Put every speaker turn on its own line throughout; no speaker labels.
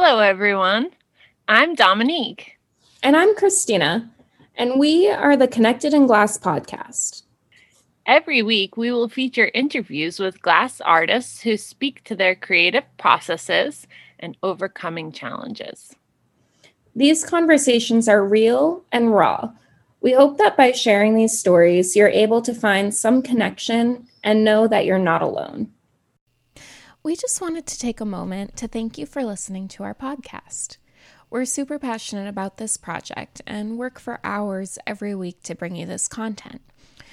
Hello, everyone. I'm Dominique.
And I'm Christina. And we are the Connected in Glass podcast.
Every week, we will feature interviews with glass artists who speak to their creative processes and overcoming challenges.
These conversations are real and raw. We hope that by sharing these stories, you're able to find some connection and know that you're not alone.
We just wanted to take a moment to thank you for listening to our podcast. We're super passionate about this project and work for hours every week to bring you this content.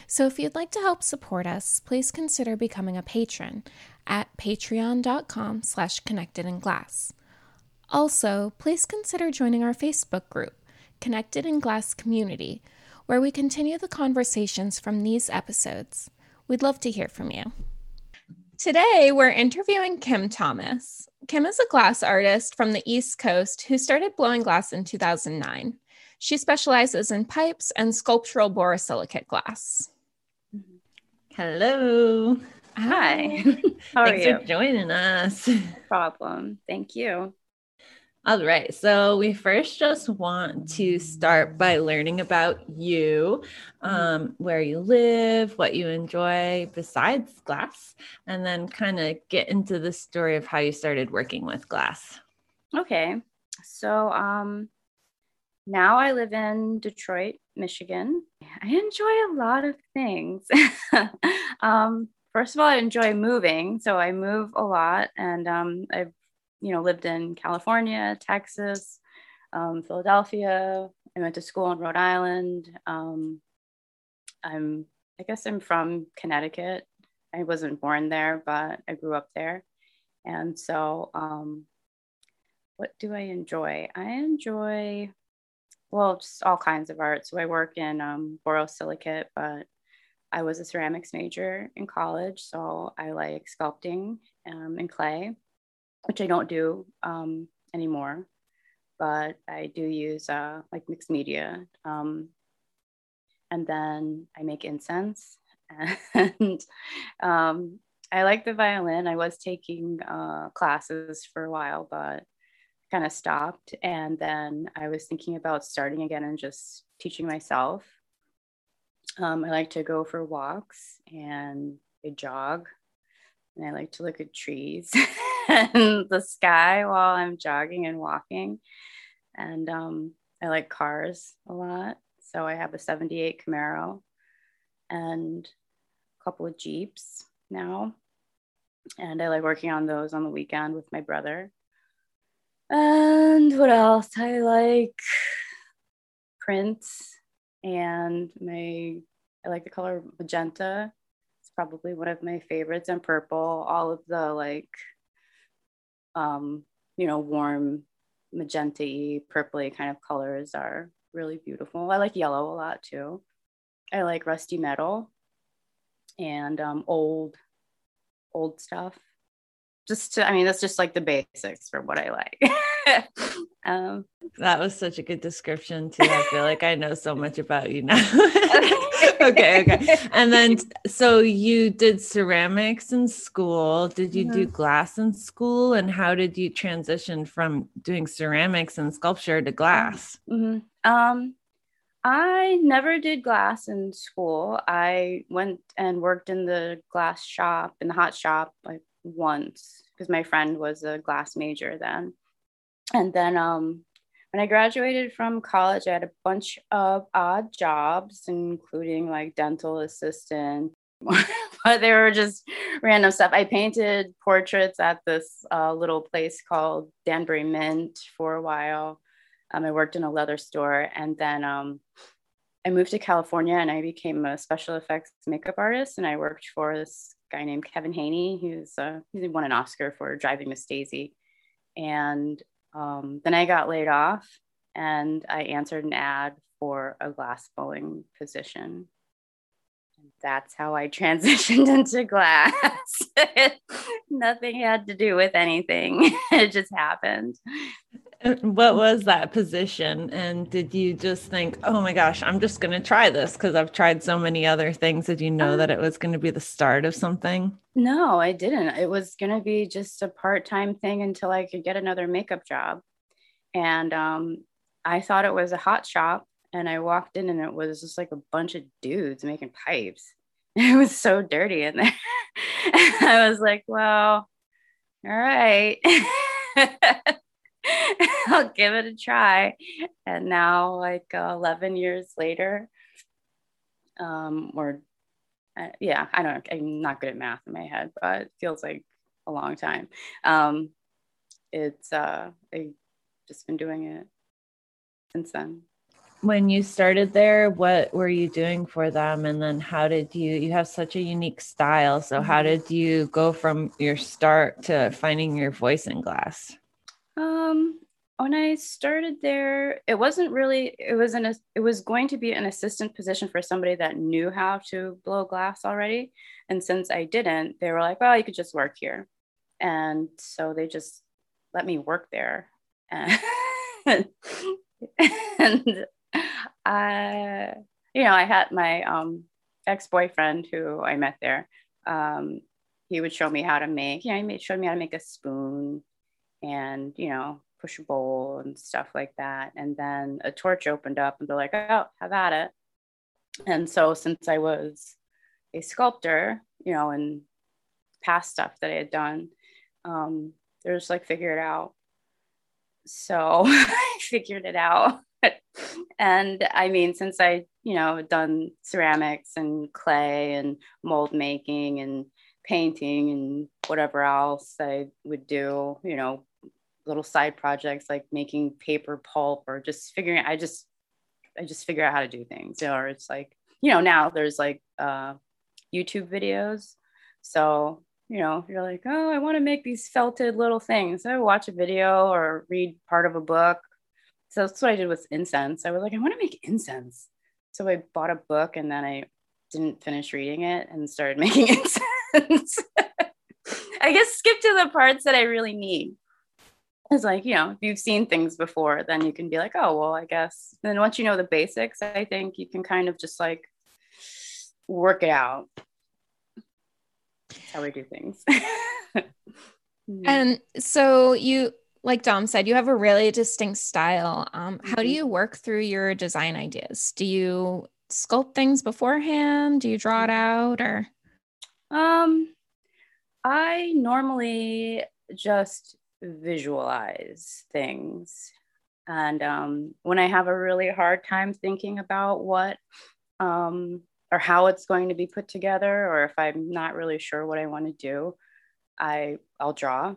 So if you'd like to help support us, please consider becoming a patron at patreon.com slash connected in glass. Also, please consider joining our Facebook group, Connected in Glass Community, where we continue the conversations from these episodes. We'd love to hear from you.
Today, we're interviewing Kim Thomas. Kim is a glass artist from the East Coast who started blowing glass in 2009. She specializes in pipes and sculptural borosilicate glass.
Hello.
Hi.
How Thanks are you? for joining us.
No problem. Thank you.
All right. So we first just want to start by learning about you, um, where you live, what you enjoy besides glass, and then kind of get into the story of how you started working with glass.
Okay. So um, now I live in Detroit, Michigan. I enjoy a lot of things. um, first of all, I enjoy moving. So I move a lot and um, I've you know, lived in California, Texas, um, Philadelphia. I went to school in Rhode Island. Um, I'm, I guess I'm from Connecticut. I wasn't born there, but I grew up there. And so, um, what do I enjoy? I enjoy, well, just all kinds of art. So I work in um, borosilicate, but I was a ceramics major in college. So I like sculpting um, in clay which I don't do um, anymore, but I do use uh, like mixed media. Um, and then I make incense. And um, I like the violin. I was taking uh, classes for a while, but kind of stopped. And then I was thinking about starting again and just teaching myself. Um, I like to go for walks and I jog and I like to look at trees and the sky while I'm jogging and walking. And um, I like cars a lot. So I have a 78 Camaro and a couple of Jeeps now. And I like working on those on the weekend with my brother. And what else? I like prints and my I like the color magenta It's probably one of my favorites and purple all of the like um you know warm magenta purpley kind of colors are really beautiful. I like yellow a lot too. I like rusty metal and um, old old stuff just to i mean that's just like the basics for what i like.
Um, that was such a good description too. I feel like i know so much about you now. Okay okay. And then so you did ceramics in school. Did you mm-hmm. do glass in school? And how did you transition from doing ceramics and sculpture to glass?
Mm-hmm. um I never did glass in school. I went and worked in the glass shop, in the hot shop, like once because my friend was a glass major then. And then um, when I graduated from college, I had a bunch of odd jobs, including like dental assistant, but they were just random stuff. I painted portraits at this uh, little place called Danbury Mint for a while. Um, I worked in a leather store, and then um, I moved to California and I became a special effects makeup artist. And I worked for this guy named Kevin Haney, who's uh, he won an Oscar for Driving Miss Daisy. And um, then I got laid off, and I answered an ad for a glass blowing position. That's how I transitioned into glass. Nothing had to do with anything. it just happened.
What was that position? And did you just think, oh my gosh, I'm just going to try this because I've tried so many other things? Did you know um, that it was going to be the start of something?
No, I didn't. It was going to be just a part time thing until I could get another makeup job. And um, I thought it was a hot shop and I walked in and it was just like a bunch of dudes making pipes. It was so dirty in there. I was like, well, all right. I'll give it a try. And now, like uh, 11 years later, um, or uh, yeah, I don't, I'm not good at math in my head, but it feels like a long time. Um, it's, uh, I've just been doing it since then
when you started there what were you doing for them? And then how did you you have such a unique style. So how mm-hmm. did you go from your start to finding your voice in glass
um when i started there it wasn't really it was an it was going to be an assistant position for somebody that knew how to blow glass already. And since i didn't they were like well you could just work here. And so they just let me work there. And, and uh, you know, I had my um, ex boyfriend who I met there. Um, he would show me how to make, you know, he made, showed me how to make a spoon and, you know, push a bowl and stuff like that. And then a torch opened up and they're like, oh, have at it. And so since I was a sculptor, you know, and past stuff that I had done, um, they're just like, figure it out. So I figured it out. and I mean, since I, you know, done ceramics and clay and mold making and painting and whatever else I would do, you know, little side projects like making paper pulp or just figuring I just I just figure out how to do things. Or it's like, you know, now there's like uh YouTube videos. So, you know, you're like, oh, I want to make these felted little things. I watch a video or read part of a book so that's what I did with incense. I was like, I want to make incense. So I bought a book and then I didn't finish reading it and started making incense. I guess skip to the parts that I really need. It's like, you know, if you've seen things before, then you can be like, oh, well, I guess. And then once you know the basics, I think you can kind of just like work it out. That's how we do things.
and so you like Dom said, you have a really distinct style. Um, how do mm-hmm. you work through your design ideas? Do you sculpt things beforehand? Do you draw it out or?
Um, I normally just visualize things. And um, when I have a really hard time thinking about what um, or how it's going to be put together, or if I'm not really sure what I want to do, I I'll draw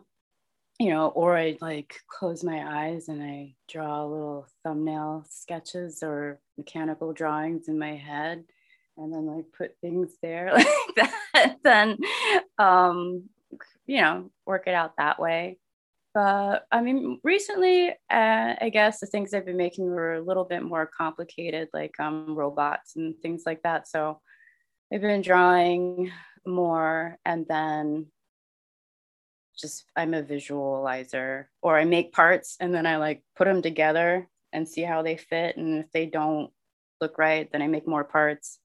you know, or I like close my eyes and I draw little thumbnail sketches or mechanical drawings in my head and then like put things there like that. then, um, you know, work it out that way. But I mean, recently, uh, I guess the things I've been making were a little bit more complicated, like um, robots and things like that. So I've been drawing more and then just I'm a visualizer or I make parts and then I like put them together and see how they fit. And if they don't look right then I make more parts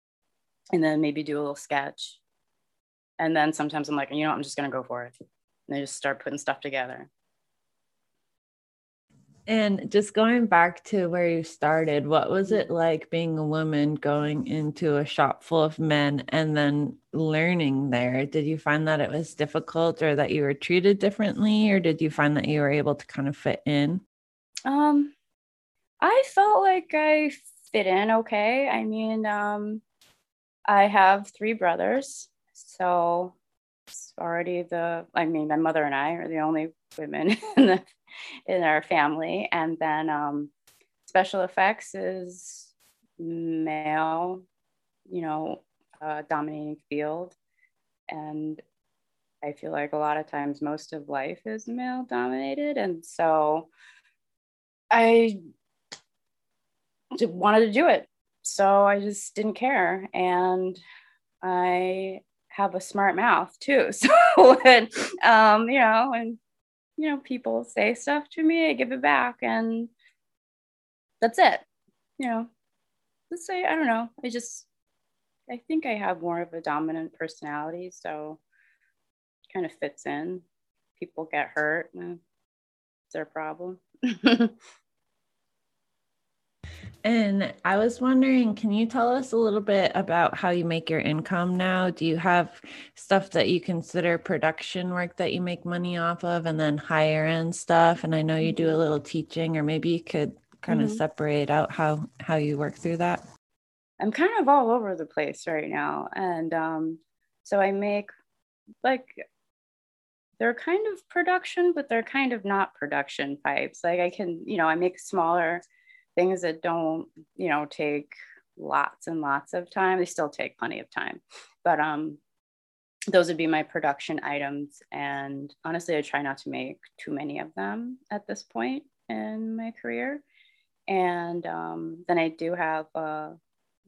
and then maybe do a little sketch. And then sometimes I'm like you know I'm just going to go for it. And I just start putting stuff together
and just going back to where you started, what was it like being a woman going into a shop full of men and then learning there? Did you find that it was difficult or that you were treated differently or did you find that you were able to kind of fit in?
Um I felt like I fit in okay. I mean, um I have three brothers. So it's already the I mean, my mother and I are the only women in the in our family. And then um, special effects is male, you know, uh, dominating field. And I feel like a lot of times most of life is male dominated. And so I wanted to do it. So I just didn't care. And I have a smart mouth too. So when um, you know, and, you know people say stuff to me, I give it back and that's it. You know, let's say I don't know. I just I think I have more of a dominant personality, so kind of fits in. People get hurt, it's their problem.
And I was wondering, can you tell us a little bit about how you make your income now? Do you have stuff that you consider production work that you make money off of and then higher end stuff? And I know you do a mm-hmm. little teaching, or maybe you could kind mm-hmm. of separate out how how you work through that.
I'm kind of all over the place right now. And um, so I make like they're kind of production, but they're kind of not production pipes. Like I can, you know, I make smaller things that don't you know take lots and lots of time they still take plenty of time. But um those would be my production items and honestly i try not to make too many of them at this point in my career. And um, then i do have uh,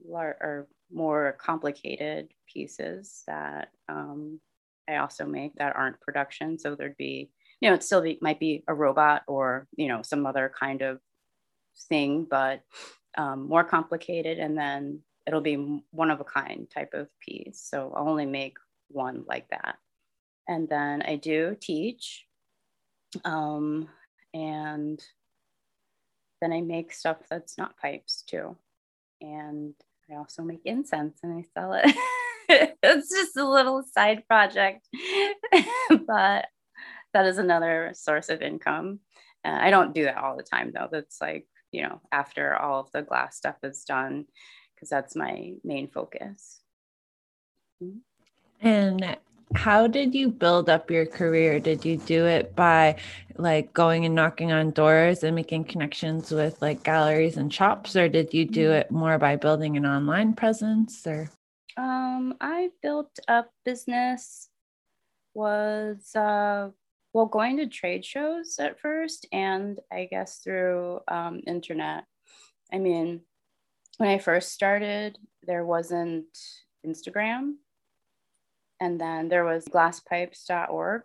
lar- or more complicated pieces that um, i also make that aren't production. So there'd be you know it still be, might be a robot or you know some other kind of thing, but um, more complicated. And then it'll be one of a kind type of piece. So I'll only make one like that. And then I do teach. Um, and then I make stuff that's not pipes too. And I also make incense and I sell it. it's just a little side project, but that is another source of income. Uh, I don't do that all the time though. That's like you know, after all of the glass stuff is done, because that's my main focus.
Mm-hmm. And how did you build up your career? Did you do it by like going and knocking on doors and making connections with like galleries and shops, or did you do mm-hmm. it more by building an online presence? Or
um, I built up business was uh, well going to trade shows at first and i guess through um, internet. I mean when i first started there wasn't instagram and then there was glasspipes.org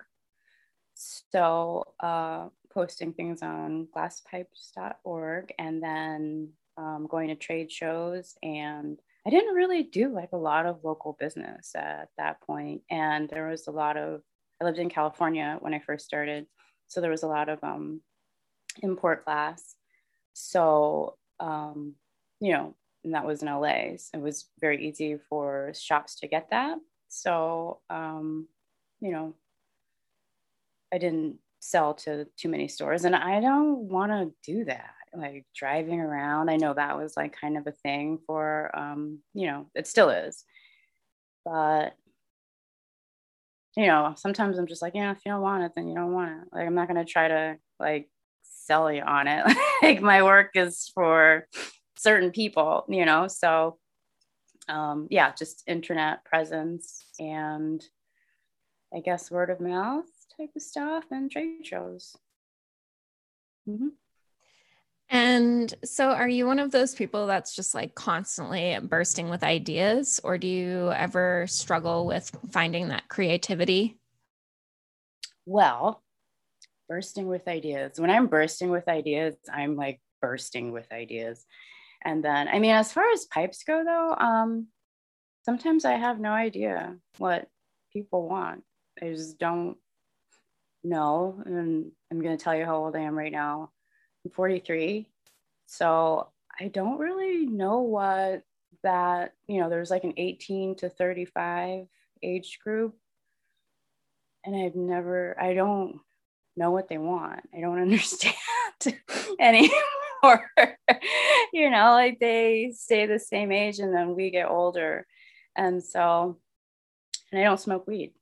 so uh, posting things on glasspipes.org and then um, going to trade shows and i didn't really do like a lot of local business at that point and there was a lot of I lived in California when I first started. So there was a lot of um, import glass. So, um, you know, and that was in LA. So it was very easy for shops to get that. So, um, you know, I didn't sell to too many stores and I don't want to do that. Like driving around, I know that was like kind of a thing for, um, you know, it still is. But you know, sometimes I'm just like, yeah, if you don't want it, then you don't want it. Like, I'm not going to try to like sell you on it. like, my work is for certain people, you know? So, um, yeah, just internet presence and I guess word of mouth type of stuff and trade shows.
Mm-hmm. And so, are you one of those people that's just like constantly bursting with ideas, or do you ever struggle with finding that creativity?
Well, bursting with ideas. When I'm bursting with ideas, I'm like bursting with ideas. And then, I mean, as far as pipes go, though, um, sometimes I have no idea what people want. I just don't know. And I'm going to tell you how old I am right now. 43. So I don't really know what that, you know, there's like an 18 to 35 age group. And I've never, I don't know what they want. I don't understand anymore. you know, like they stay the same age and then we get older. And so, and I don't smoke weed.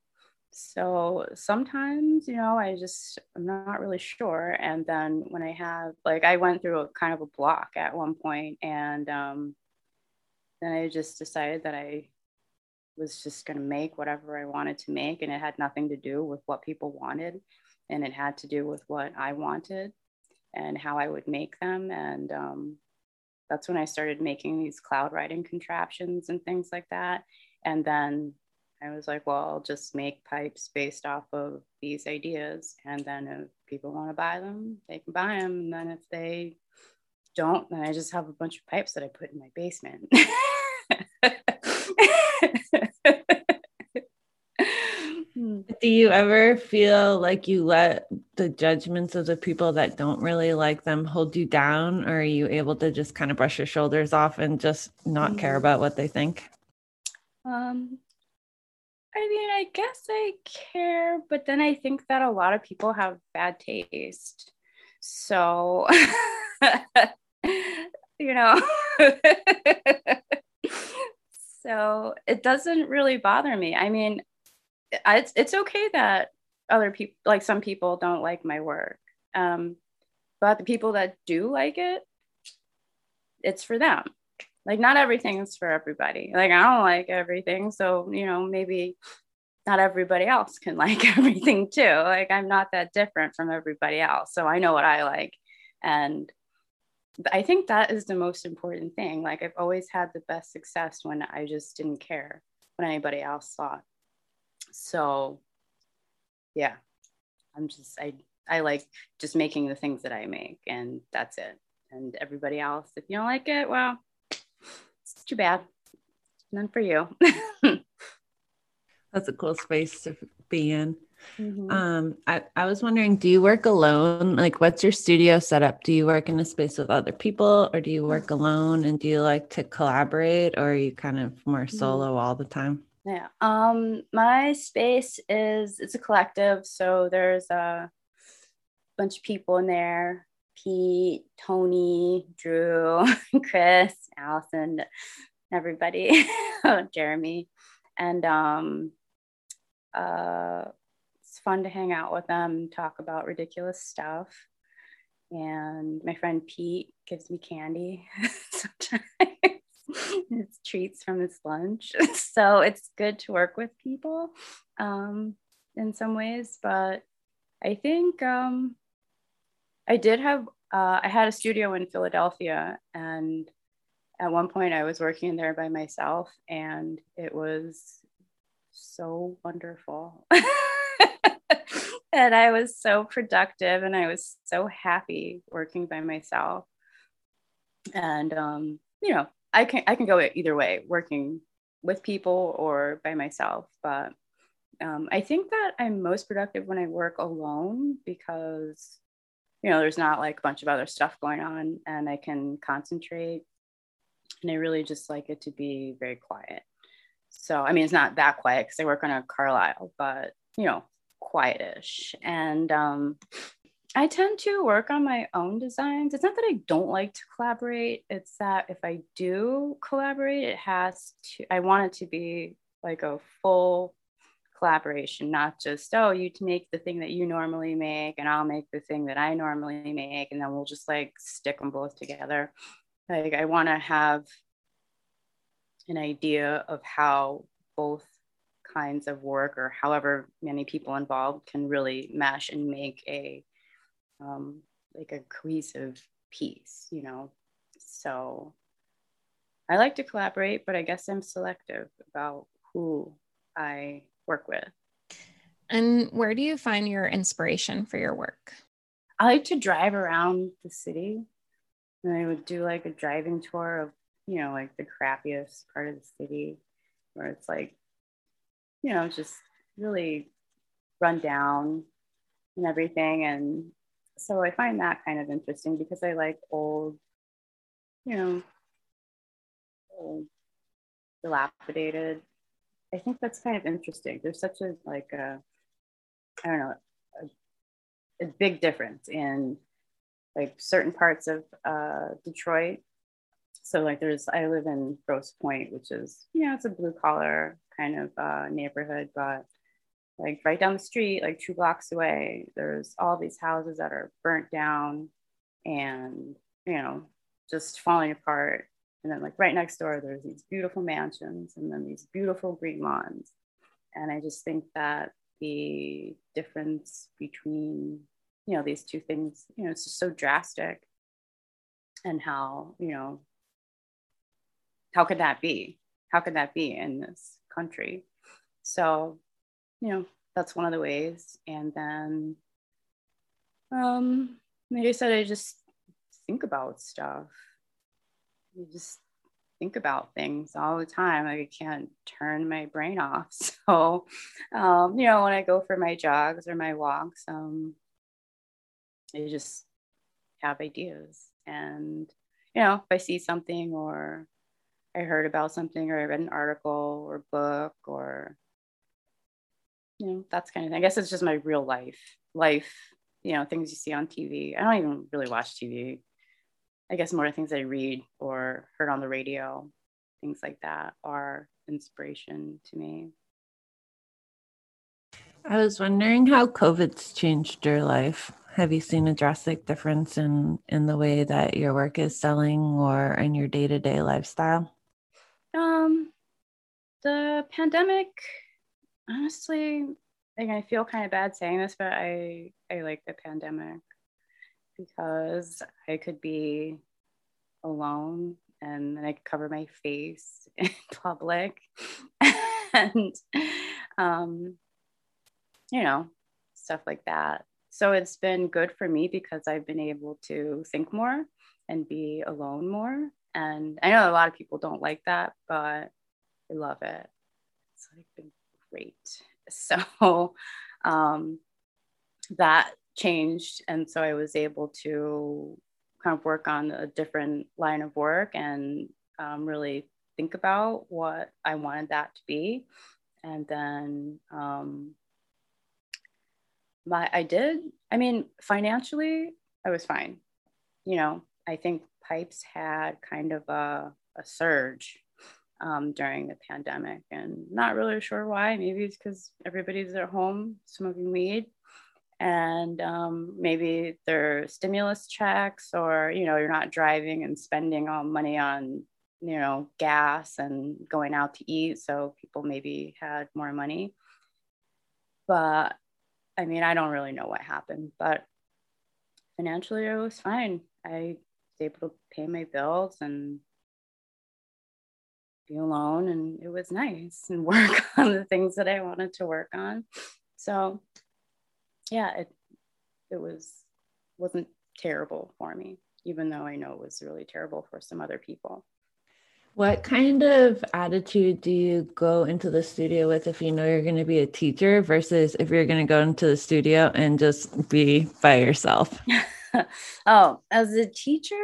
So sometimes, you know, I just, I'm not really sure. And then when I have, like, I went through a kind of a block at one point and um, then I just decided that I was just going to make whatever I wanted to make. And it had nothing to do with what people wanted. And it had to do with what I wanted and how I would make them. And um, that's when I started making these cloud writing contraptions and things like that and then I was like, well, I'll just make pipes based off of these ideas. And then if people want to buy them, they can buy them. And then if they don't, then I just have a bunch of pipes that I put in my basement.
Do you ever feel like you let the judgments of the people that don't really like them hold you down, or are you able to just kind of brush your shoulders off and just not mm-hmm. care about what they think?
Um, I mean, I guess I care, but then I think that a lot of people have bad taste. So, you know, so it doesn't really bother me. I mean, it's it's okay that other people like some people don't like my work um but the people that do like it it's for them like not everything is for everybody. Like i don't like everything so you know maybe not everybody else can like everything too. Like i'm not that different from everybody else so i know what i like. And i think that is the most important thing. Like i've always had the best success when i just didn't care what anybody else thought. So yeah i'm just i i like just making the things that i make and that's it. And everybody else if you don't like it well too bad none for you
that's a cool space to be in mm-hmm. um I, I was wondering do you work alone like what's your studio setup do you work in a space with other people or do you work alone and do you like to collaborate or are you kind of more mm-hmm. solo mm-hmm. all the time
yeah. Um, my space is it's a collective, so there's a bunch of people in there. Pete, Tony, Drew, Chris, Allison, everybody, Jeremy. And um uh it's fun to hang out with them, talk about ridiculous stuff. And my friend Pete gives me candy sometimes. it's treats from his lunch. so it's good to work with people um, in some ways. But I think um, I did have, uh, I had a studio in Philadelphia. And at one point I was working there by myself, and it was so wonderful. and I was so productive and I was so happy working by myself. And, um, you know, I can I can go either way, working with people or by myself. But um, I think that I'm most productive when I work alone because you know there's not like a bunch of other stuff going on, and I can concentrate. And I really just like it to be very quiet. So I mean, it's not that quiet because I work on a Carlisle, but you know, quietish. And um, I tend to work on my own designs. It's not that I don't like to collaborate, it's that if I do collaborate, it has to, I want it to be like a full collaboration, not just, oh, you make the thing that you normally make and I'll make the thing that I normally make. And then we'll just like stick them both together. Like, I want to have an idea of how both kinds of work or however many people involved can really mesh and make a um, like a cohesive piece, you know. So I like to collaborate, but I guess I'm selective about who I work with.
And where do you find your inspiration for your work?
I like to drive around the city and I would do like a driving tour of, you know, like the crappiest part of the city where it's like, you know, just really run down and everything. And so I find that kind of interesting because I like old, you know, old, dilapidated. I think that's kind of interesting. There's such a like a, I don't know, a, a big difference in like certain parts of uh, Detroit. So like there's, I live in Grosse Pointe, which is, you know, it's a blue collar kind of uh, neighborhood, but like right down the street, like two blocks away, there's all these houses that are burnt down and, you know, just falling apart. And then, like, right next door, there's these beautiful mansions and then these beautiful green lawns. And I just think that the difference between, you know, these two things, you know, it's just so drastic. And how, you know, how could that be? How could that be in this country. So, you know, that's one of the ways. And then, um, like I said, I just think about stuff. You just think about things all the time. Like I can't turn my brain off. So, um, you know, when I go for my jogs or my walks, um, I just have ideas. And, you know, if I see something or I heard about something or I read an article or book or, you know, that's kind of thing. I guess it's just my real life, life, you know, things you see on TV. I don't even really watch TV. I guess more things I read or heard on the radio, things like that are inspiration to me.
I was wondering how COVID's changed your life. Have you seen a drastic difference in in the way that your work is selling or in your day-to-day lifestyle?
Um the pandemic honestly like I feel kind of bad saying this, but I I like the pandemic because I could be alone and then I could cover my face in public and um you know stuff like that so it's been good for me because I've been able to think more and be alone more. And I know a lot of people don't like that, but I love it. It's like been great. So um, that changed. And so I was able to kind of work on a different line of work and um, really think about what I wanted that to be. And then um, my I did. I mean, financially, I was fine. You know, I think pipes had kind of a, a surge um, during the pandemic, and not really sure why. Maybe it's because everybody's at home smoking weed, and um, maybe their stimulus checks, or you know, you're not driving and spending all money on you know gas and going out to eat, so people maybe had more money. But I mean, I don't really know what happened, but financially it was fine. I was able to pay my bills and be alone and it was nice and work on the things that I wanted to work on. So yeah, it it was wasn't terrible for me, even though I know it was really terrible for some other people.
What kind of attitude do you go into the studio with if you know you're going to be a teacher versus if you're going to go into the studio and just be by yourself?
oh, as a teacher,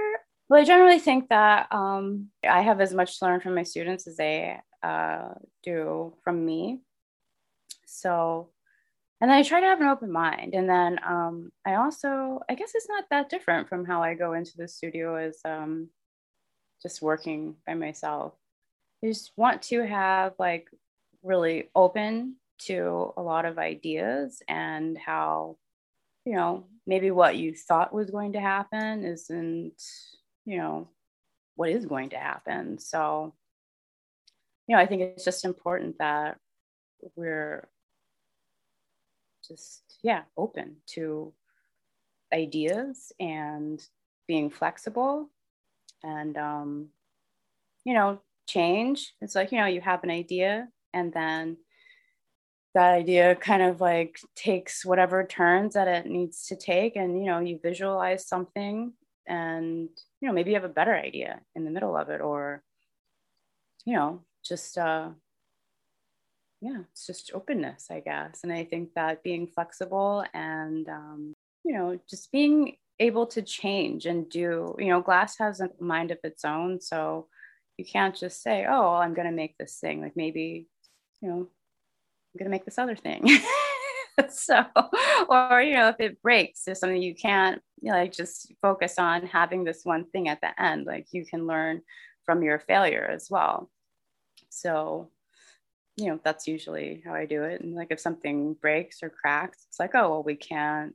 well, I generally think that um, I have as much to learn from my students as they uh, do from me. So, and then I try to have an open mind. And then um, I also, I guess it's not that different from how I go into the studio as um, just working by myself. I just want to have like really open to a lot of ideas and how, you know, maybe what you thought was going to happen isn't, you know, what is going to happen. So, you know, I think it's just important that we're just, yeah, open to ideas and being flexible and um, you know change. It's like you know you have an idea and then that idea kind of like takes whatever turns that it needs to take and you know you visualize something and you know maybe you have a better idea in the middle of it or you know just uh yeah it's just openness i guess. And i think that being flexible and um you know just being able to change and do you know glass has a mind of its own so you can't just say oh well, i'm going to make this thing like maybe you know i'm going to make this other thing. So or you know if it breaks there's something you can't you know, like just focus on having this one thing at the end like you can learn from your failure as well. So you know that's usually how i do it and like if something breaks or cracks it's like oh well we can't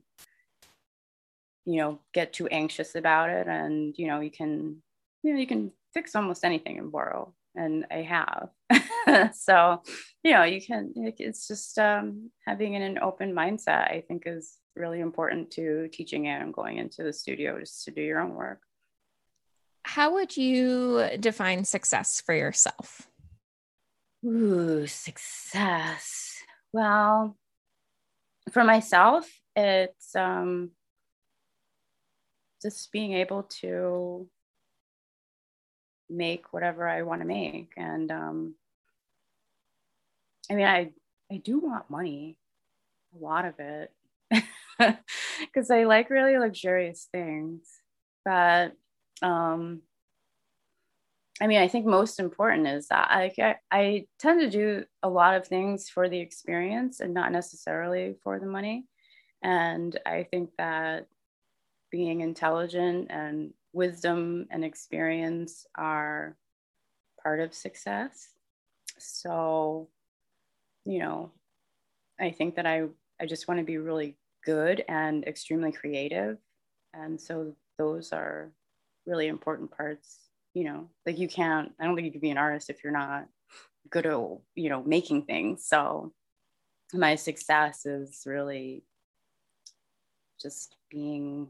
you know get too anxious about it and you know you can you know you can fix almost anything and boro and i have. So you know you can it's just um, having an open mindset i think is really important to teaching and going into the studio just to do your own work.
How would you define success for yourself
Ooh, success. Well, for myself, it's um, just being able to make whatever I want to make. And um, I mean, I, I do want money, a lot of it, because I like really luxurious things. But um, I mean, I think most important is that I, I, tend to do a lot of things for the experience and not necessarily for the money. And I think that being intelligent and wisdom and experience are part of success. So, you know, I think that I, I just want to be really good and extremely creative. And so those are really important parts, you know, like you can't, I don't think you can be an artist if you're not good at, you know, making things. So my success is really just being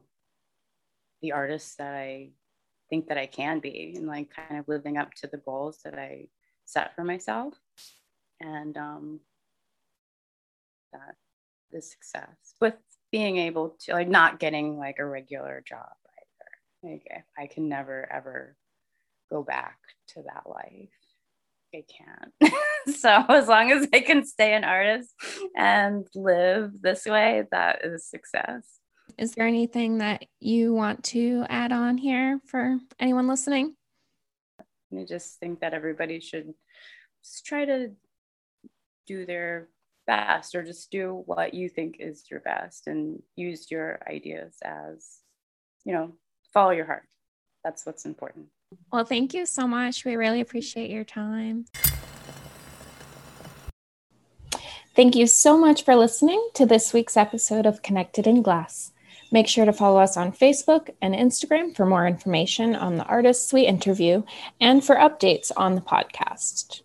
the artist that I think that I can be and like kind of living up to the goals that I set for myself. And um, that is success with being able to like not getting like a regular job either. Like I can never ever go back to that life. I can't. so as long as I can stay an artist and live this way, that is success.
Is there anything that you want to add on here for anyone listening?
I just think that everybody should just try to do their best or just do what you think is your best and use your ideas as, you know, follow your heart. That's what's important.
Well, thank you so much. We really appreciate your time. Thank you so much for listening to this week's episode of Connected in Glass. Make sure to follow us on Facebook and Instagram for more information on the artists we interview and for updates on the podcast.